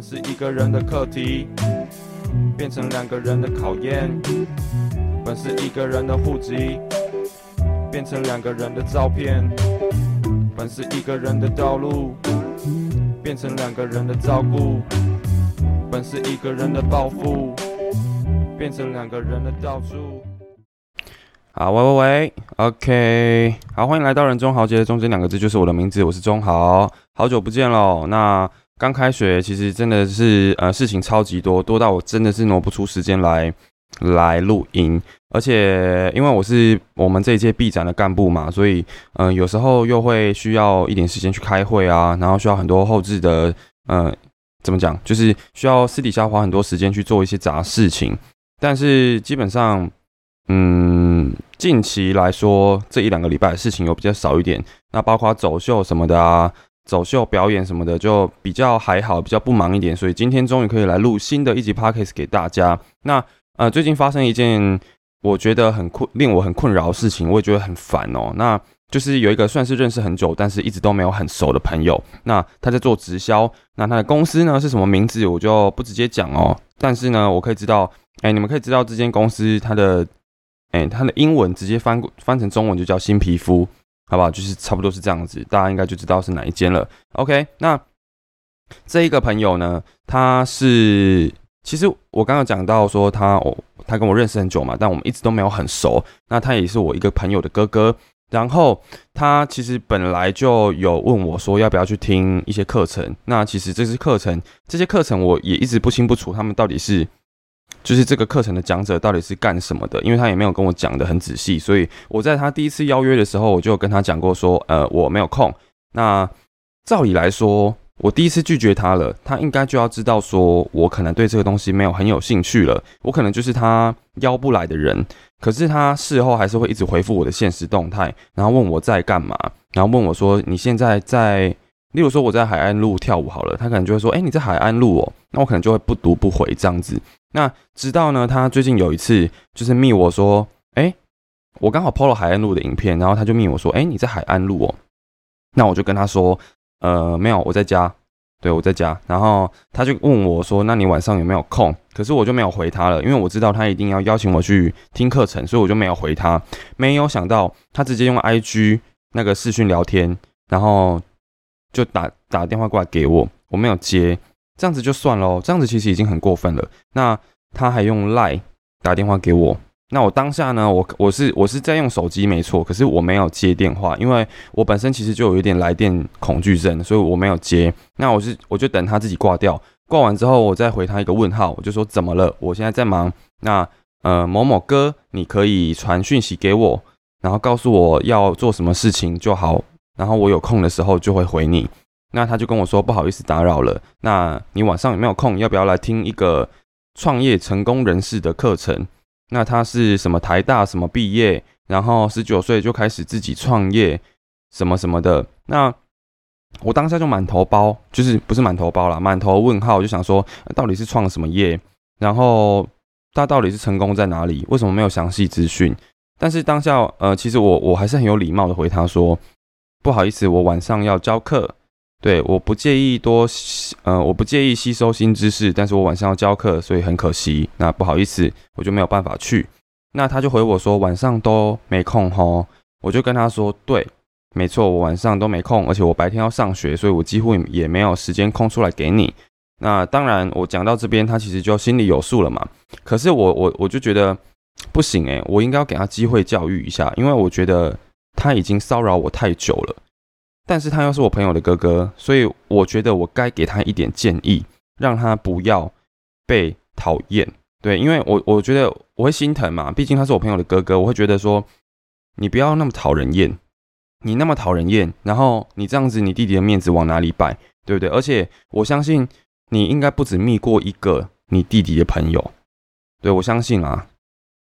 本是一个人的课题，变成两个人的考验。本是一个人的户籍，变成两个人的照片。本是一个人的道路，变成两个人的照顾。本是一个人的抱负，变成两个人的到处。好，喂喂喂，OK，好，欢迎来到人中豪杰的，中间两个字就是我的名字，我是中豪，好久不见喽。那刚开学，其实真的是呃事情超级多，多到我真的是挪不出时间来来录音。而且因为我是我们这一届 B 展的干部嘛，所以嗯有时候又会需要一点时间去开会啊，然后需要很多后置的嗯怎么讲，就是需要私底下花很多时间去做一些杂事情。但是基本上。嗯，近期来说，这一两个礼拜的事情有比较少一点。那包括走秀什么的啊，走秀表演什么的，就比较还好，比较不忙一点。所以今天终于可以来录新的一集 podcast 给大家。那呃，最近发生一件我觉得很困、令我很困扰的事情，我也觉得很烦哦。那就是有一个算是认识很久，但是一直都没有很熟的朋友。那他在做直销，那他的公司呢是什么名字，我就不直接讲哦。但是呢，我可以知道，哎，你们可以知道这间公司它的。哎，它的英文直接翻翻成中文就叫新皮肤，好不好？就是差不多是这样子，大家应该就知道是哪一间了。OK，那这一个朋友呢，他是其实我刚刚讲到说他哦，他跟我认识很久嘛，但我们一直都没有很熟。那他也是我一个朋友的哥哥，然后他其实本来就有问我说要不要去听一些课程。那其实这些课程，这些课程我也一直不清不楚，他们到底是。就是这个课程的讲者到底是干什么的？因为他也没有跟我讲的很仔细，所以我在他第一次邀约的时候，我就跟他讲过说，呃，我没有空。那照理来说，我第一次拒绝他了，他应该就要知道说我可能对这个东西没有很有兴趣了，我可能就是他邀不来的人。可是他事后还是会一直回复我的现实动态，然后问我在干嘛，然后问我说你现在在，例如说我在海岸路跳舞好了，他可能就会说，哎，你在海岸路哦，那我可能就会不读不回这样子。那直到呢，他最近有一次就是密我说，哎，我刚好 PO 了海岸路的影片，然后他就密我说，哎，你在海岸路哦。那我就跟他说，呃，没有，我在家，对我在家。然后他就问我说，那你晚上有没有空？可是我就没有回他了，因为我知道他一定要邀请我去听课程，所以我就没有回他。没有想到他直接用 IG 那个视讯聊天，然后就打打电话过来给我，我没有接。这样子就算喽，这样子其实已经很过分了。那他还用赖打电话给我，那我当下呢，我我是我是在用手机没错，可是我没有接电话，因为我本身其实就有一点来电恐惧症，所以我没有接。那我是我就等他自己挂掉，挂完之后我再回他一个问号，我就说怎么了？我现在在忙。那呃某某哥，你可以传讯息给我，然后告诉我要做什么事情就好，然后我有空的时候就会回你。那他就跟我说不好意思打扰了，那你晚上有没有空？要不要来听一个创业成功人士的课程？那他是什么台大什么毕业，然后十九岁就开始自己创业，什么什么的。那我当下就满头包，就是不是满头包啦，满头问号，就想说到底是创什么业？然后他到底是成功在哪里？为什么没有详细资讯？但是当下呃，其实我我还是很有礼貌的回他说不好意思，我晚上要教课。对，我不介意多，呃，我不介意吸收新知识，但是我晚上要教课，所以很可惜，那不好意思，我就没有办法去。那他就回我说晚上都没空吼，我就跟他说，对，没错，我晚上都没空，而且我白天要上学，所以我几乎也没有时间空出来给你。那当然，我讲到这边，他其实就心里有数了嘛。可是我我我就觉得不行诶，我应该要给他机会教育一下，因为我觉得他已经骚扰我太久了。但是他又是我朋友的哥哥，所以我觉得我该给他一点建议，让他不要被讨厌。对，因为我我觉得我会心疼嘛，毕竟他是我朋友的哥哥，我会觉得说你不要那么讨人厌，你那么讨人厌，然后你这样子，你弟弟的面子往哪里摆，对不对？而且我相信你应该不止密过一个你弟弟的朋友，对我相信啊。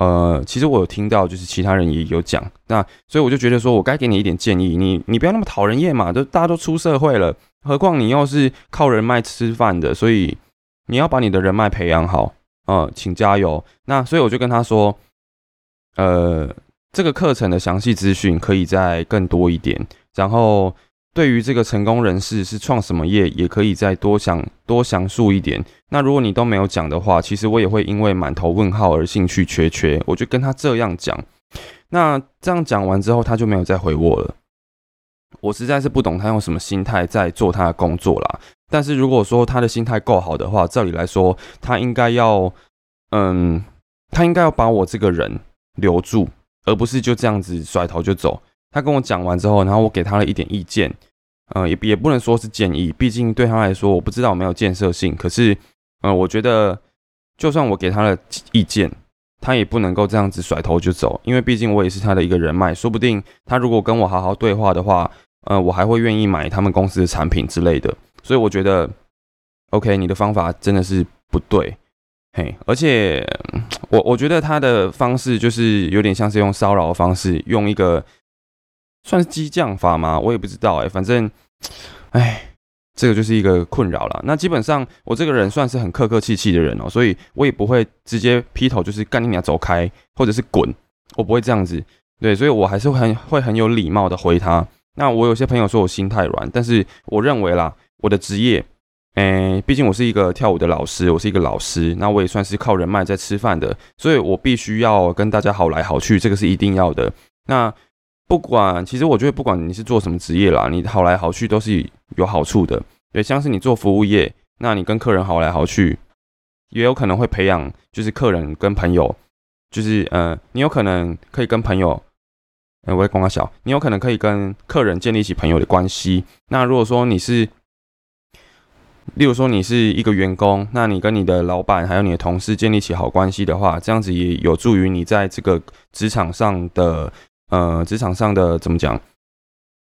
呃，其实我有听到，就是其他人也有讲，那所以我就觉得说，我该给你一点建议，你你不要那么讨人厌嘛，都大家都出社会了，何况你又是靠人脉吃饭的，所以你要把你的人脉培养好，呃，请加油。那所以我就跟他说，呃，这个课程的详细资讯可以再更多一点，然后对于这个成功人士是创什么业，也可以再多想多详述一点。那如果你都没有讲的话，其实我也会因为满头问号而兴趣缺缺。我就跟他这样讲，那这样讲完之后，他就没有再回我了。我实在是不懂他用什么心态在做他的工作啦。但是如果说他的心态够好的话，照理来说，他应该要，嗯，他应该要把我这个人留住，而不是就这样子甩头就走。他跟我讲完之后，然后我给他了一点意见，嗯，也也不能说是建议，毕竟对他来说，我不知道有没有建设性。可是，嗯，我觉得就算我给他的意见，他也不能够这样子甩头就走，因为毕竟我也是他的一个人脉，说不定他如果跟我好好对话的话，呃，我还会愿意买他们公司的产品之类的。所以我觉得，OK，你的方法真的是不对，嘿，而且我我觉得他的方式就是有点像是用骚扰的方式，用一个。算是激将法吗？我也不知道哎，反正，哎，这个就是一个困扰了。那基本上我这个人算是很客客气气的人哦，所以我也不会直接劈头就是干你娘走开，或者是滚，我不会这样子。对，所以我还是很会很有礼貌的回他。那我有些朋友说我心太软，但是我认为啦，我的职业，哎，毕竟我是一个跳舞的老师，我是一个老师，那我也算是靠人脉在吃饭的，所以我必须要跟大家好来好去，这个是一定要的。那不管，其实我觉得不管你是做什么职业啦，你好来好去都是有好处的。对，像是你做服务业，那你跟客人好来好去，也有可能会培养，就是客人跟朋友，就是呃，你有可能可以跟朋友，呃，我光他小，你有可能可以跟客人建立起朋友的关系。那如果说你是，例如说你是一个员工，那你跟你的老板还有你的同事建立起好关系的话，这样子也有助于你在这个职场上的。呃，职场上的怎么讲？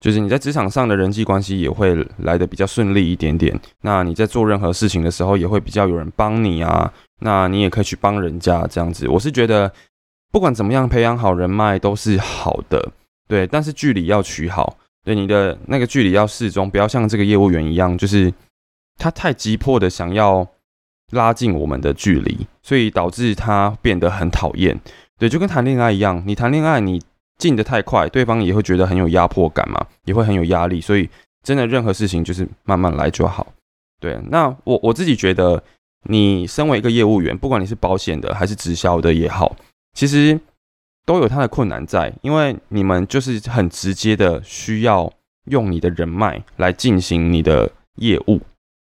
就是你在职场上的人际关系也会来的比较顺利一点点。那你在做任何事情的时候，也会比较有人帮你啊。那你也可以去帮人家这样子。我是觉得，不管怎么样，培养好人脉都是好的，对。但是距离要取好，对你的那个距离要适中，不要像这个业务员一样，就是他太急迫的想要拉近我们的距离，所以导致他变得很讨厌。对，就跟谈恋爱一样，你谈恋爱你。进的太快，对方也会觉得很有压迫感嘛，也会很有压力，所以真的任何事情就是慢慢来就好。对，那我我自己觉得，你身为一个业务员，不管你是保险的还是直销的也好，其实都有它的困难在，因为你们就是很直接的需要用你的人脉来进行你的业务，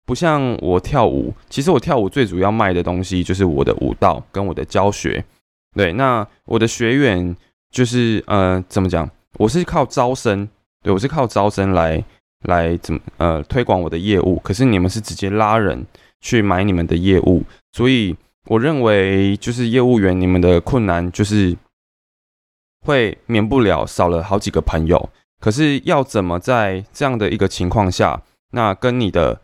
不像我跳舞，其实我跳舞最主要卖的东西就是我的舞蹈跟我的教学。对，那我的学员。就是呃，怎么讲？我是靠招生，对我是靠招生来来怎么呃推广我的业务。可是你们是直接拉人去买你们的业务，所以我认为就是业务员你们的困难就是会免不了少了好几个朋友。可是要怎么在这样的一个情况下，那跟你的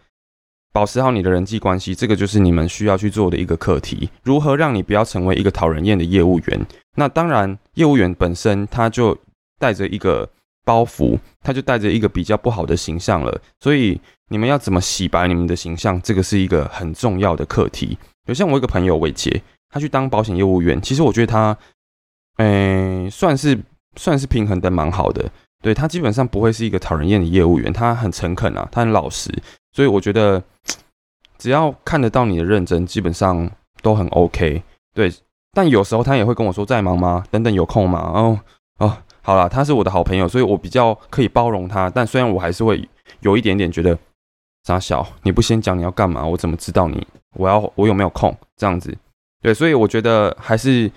保持好你的人际关系，这个就是你们需要去做的一个课题。如何让你不要成为一个讨人厌的业务员？那当然，业务员本身他就带着一个包袱，他就带着一个比较不好的形象了。所以你们要怎么洗白你们的形象，这个是一个很重要的课题。有像我一个朋友伟杰，他去当保险业务员，其实我觉得他，诶，算是算是平衡的蛮好的。对他基本上不会是一个讨人厌的业务员，他很诚恳啊，他很老实。所以我觉得只要看得到你的认真，基本上都很 OK。对。但有时候他也会跟我说在忙吗？等等有空吗？哦哦，好了，他是我的好朋友，所以我比较可以包容他。但虽然我还是会有一点点觉得傻小，你不先讲你要干嘛，我怎么知道你我要我有没有空这样子？对，所以我觉得还是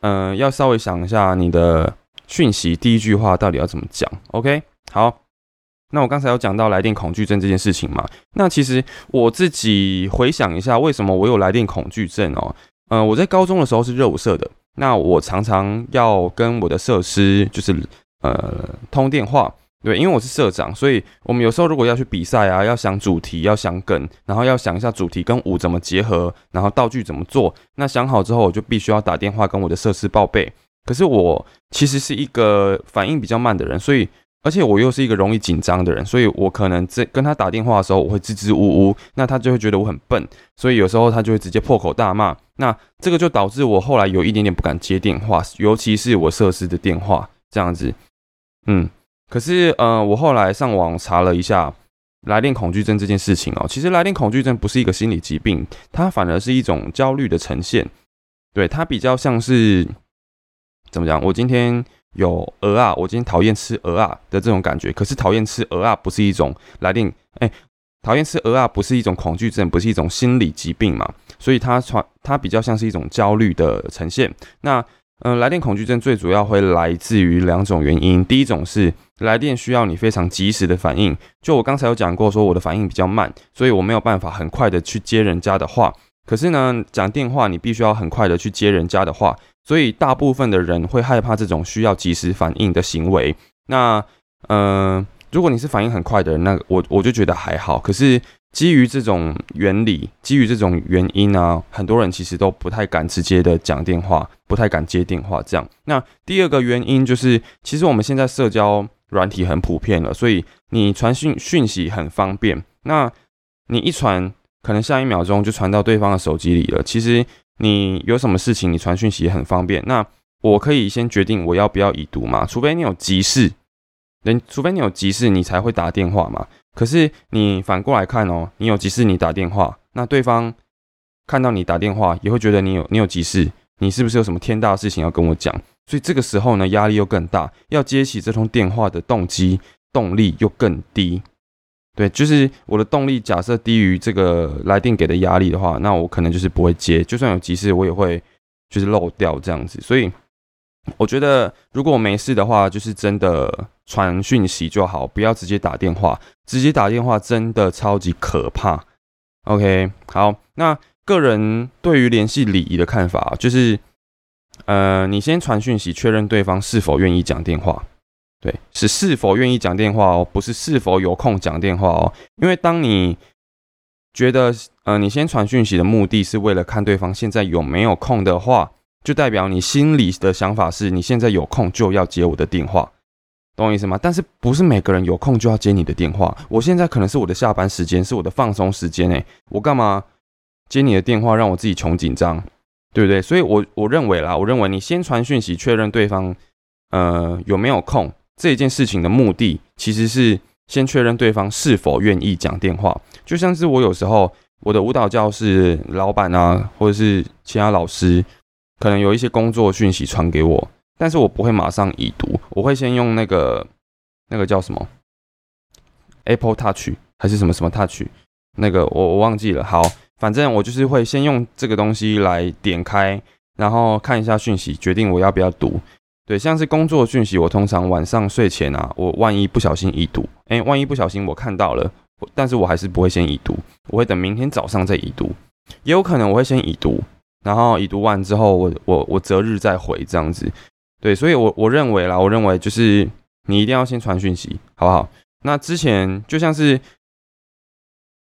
嗯，要稍微想一下你的讯息第一句话到底要怎么讲。OK，好，那我刚才有讲到来电恐惧症这件事情嘛？那其实我自己回想一下，为什么我有来电恐惧症哦？呃，我在高中的时候是热舞社的，那我常常要跟我的社师就是呃通电话，对，因为我是社长，所以我们有时候如果要去比赛啊，要想主题，要想梗，然后要想一下主题跟舞怎么结合，然后道具怎么做，那想好之后，我就必须要打电话跟我的社师报备。可是我其实是一个反应比较慢的人，所以。而且我又是一个容易紧张的人，所以我可能在跟他打电话的时候，我会支支吾吾，那他就会觉得我很笨，所以有时候他就会直接破口大骂。那这个就导致我后来有一点点不敢接电话，尤其是我设施的电话这样子。嗯，可是呃，我后来上网查了一下来电恐惧症这件事情哦，其实来电恐惧症不是一个心理疾病，它反而是一种焦虑的呈现。对，它比较像是怎么讲？我今天有鹅啊，我今天讨厌吃鹅啊的这种感觉。可是讨厌吃鹅啊不是一种来电，哎，讨厌吃鹅啊不是一种恐惧症，不是一种心理疾病嘛？所以它传它比较像是一种焦虑的呈现。那嗯，来电恐惧症最主要会来自于两种原因。第一种是来电需要你非常及时的反应，就我刚才有讲过，说我的反应比较慢，所以我没有办法很快的去接人家的话。可是呢，讲电话你必须要很快的去接人家的话，所以大部分的人会害怕这种需要及时反应的行为。那嗯，如果你是反应很快的人，那我我就觉得还好。可是。基于这种原理，基于这种原因啊，很多人其实都不太敢直接的讲电话，不太敢接电话。这样，那第二个原因就是，其实我们现在社交软体很普遍了，所以你传讯讯息很方便。那你一传，可能下一秒钟就传到对方的手机里了。其实你有什么事情，你传讯息也很方便。那我可以先决定我要不要已读嘛？除非你有急事，人除非你有急事，你才会打电话嘛。可是你反过来看哦，你有急事你打电话，那对方看到你打电话也会觉得你有你有急事，你是不是有什么天大的事情要跟我讲？所以这个时候呢，压力又更大，要接起这通电话的动机动力又更低。对，就是我的动力假设低于这个来电给的压力的话，那我可能就是不会接，就算有急事我也会就是漏掉这样子。所以我觉得如果我没事的话，就是真的。传讯息就好，不要直接打电话。直接打电话真的超级可怕。OK，好，那个人对于联系礼仪的看法，就是，呃，你先传讯息确认对方是否愿意讲电话。对，是是否愿意讲电话哦，不是是否有空讲电话哦。因为当你觉得，呃，你先传讯息的目的是为了看对方现在有没有空的话，就代表你心里的想法是你现在有空就要接我的电话。懂我意思吗？但是不是每个人有空就要接你的电话？我现在可能是我的下班时间，是我的放松时间诶，我干嘛接你的电话让我自己穷紧张，对不对？所以，我我认为啦，我认为你先传讯息确认对方呃有没有空这一件事情的目的，其实是先确认对方是否愿意讲电话。就像是我有时候我的舞蹈教室老板啊，或者是其他老师，可能有一些工作讯息传给我。但是我不会马上已读，我会先用那个那个叫什么 Apple Touch 还是什么什么 Touch，那个我我忘记了。好，反正我就是会先用这个东西来点开，然后看一下讯息，决定我要不要读。对，像是工作讯息，我通常晚上睡前啊，我万一不小心已读，哎，万一不小心我看到了，但是我还是不会先已读，我会等明天早上再已读。也有可能我会先已读，然后已读完之后，我我我择日再回这样子。对，所以，我我认为啦，我认为就是你一定要先传讯息，好不好？那之前就像是，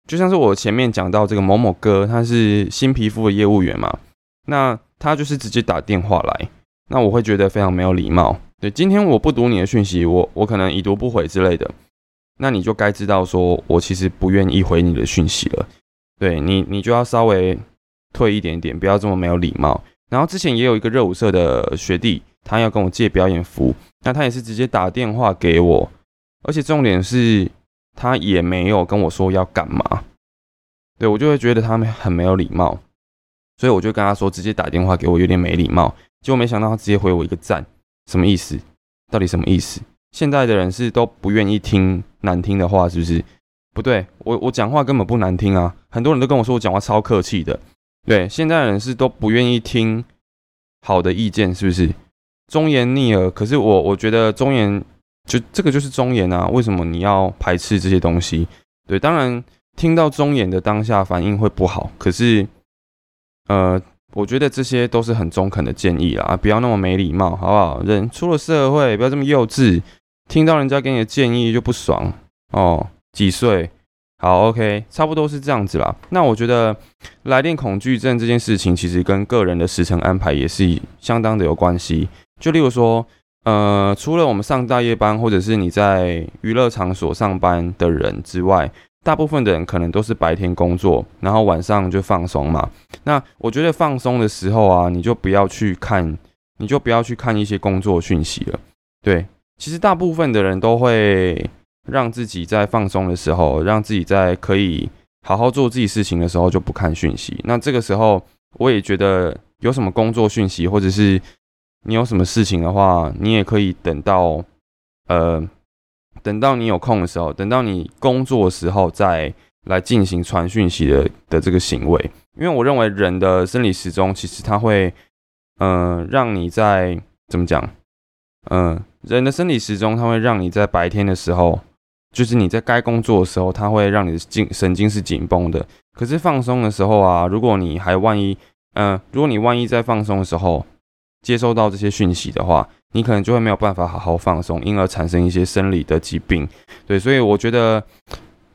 就像是我前面讲到这个某某哥，他是新皮肤的业务员嘛，那他就是直接打电话来，那我会觉得非常没有礼貌。对，今天我不读你的讯息，我我可能已读不回之类的，那你就该知道说我其实不愿意回你的讯息了。对你，你就要稍微退一点点，不要这么没有礼貌。然后之前也有一个热舞社的学弟。他要跟我借表演服，那他也是直接打电话给我，而且重点是他也没有跟我说要干嘛，对我就会觉得他们很没有礼貌，所以我就跟他说直接打电话给我有点没礼貌，结果没想到他直接回我一个赞，什么意思？到底什么意思？现在的人是都不愿意听难听的话，是不是？不对，我我讲话根本不难听啊，很多人都跟我说我讲话超客气的，对，现在的人是都不愿意听好的意见，是不是？忠言逆耳，可是我我觉得忠言就这个就是忠言啊，为什么你要排斥这些东西？对，当然听到忠言的当下反应会不好，可是呃，我觉得这些都是很中肯的建议啦，不要那么没礼貌，好不好？人出了社会，不要这么幼稚，听到人家给你的建议就不爽哦。几岁？好，OK，差不多是这样子啦。那我觉得来电恐惧症这件事情，其实跟个人的时程安排也是相当的有关系。就例如说，呃，除了我们上大夜班或者是你在娱乐场所上班的人之外，大部分的人可能都是白天工作，然后晚上就放松嘛。那我觉得放松的时候啊，你就不要去看，你就不要去看一些工作讯息了。对，其实大部分的人都会让自己在放松的时候，让自己在可以好好做自己事情的时候就不看讯息。那这个时候，我也觉得有什么工作讯息，或者是你有什么事情的话，你也可以等到呃，等到你有空的时候，等到你工作的时候再来进行传讯息的的这个行为。因为我认为人的生理时钟其实它会，嗯，让你在怎么讲，嗯。人的生理时钟，它会让你在白天的时候，就是你在该工作的时候，它会让你的紧神经是紧绷的。可是放松的时候啊，如果你还万一，嗯，如果你万一在放松的时候接收到这些讯息的话，你可能就会没有办法好好放松，因而产生一些生理的疾病。对，所以我觉得，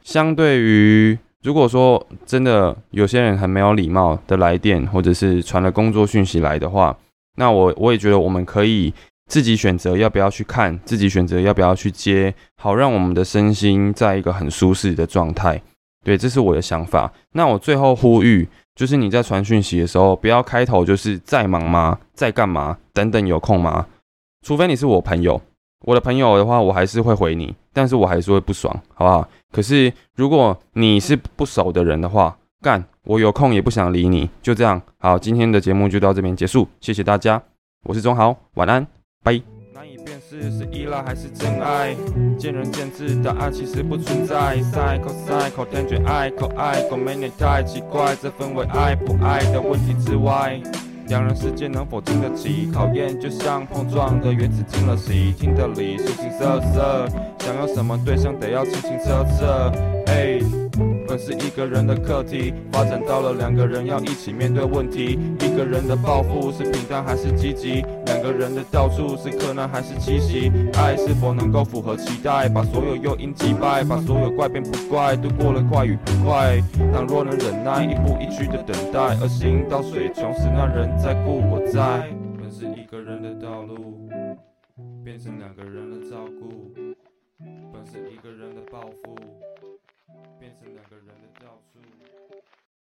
相对于如果说真的有些人很没有礼貌的来电，或者是传了工作讯息来的话，那我我也觉得我们可以。自己选择要不要去看，自己选择要不要去接，好让我们的身心在一个很舒适的状态。对，这是我的想法。那我最后呼吁，就是你在传讯息的时候，不要开头就是在忙吗，在干嘛等等，有空吗？除非你是我朋友，我的朋友的话，我还是会回你，但是我还是会不爽，好不好？可是如果你是不熟的人的话，干，我有空也不想理你，就这样。好，今天的节目就到这边结束，谢谢大家，我是钟豪，晚安。拜。是依赖还是真爱，见仁见智，答案其实不存在。Cycle cycle，天卷爱口爱口，没你太奇怪，这分为爱不爱的问题之外。两人世界能否经得起考验，就像碰撞的原子进了洗，听得理，形形色色，想要什么对象得要清清澈澈。本是一个人的课题，发展到了两个人要一起面对问题。一个人的抱负是平淡还是积极？个人的到处是困难还是奇袭？爱是否能够符合期待？把所有诱因击败，把所有怪变不怪，度过了快与不快。倘若能忍耐，一步一趋的等待，而行到水穷时，那人在故我在。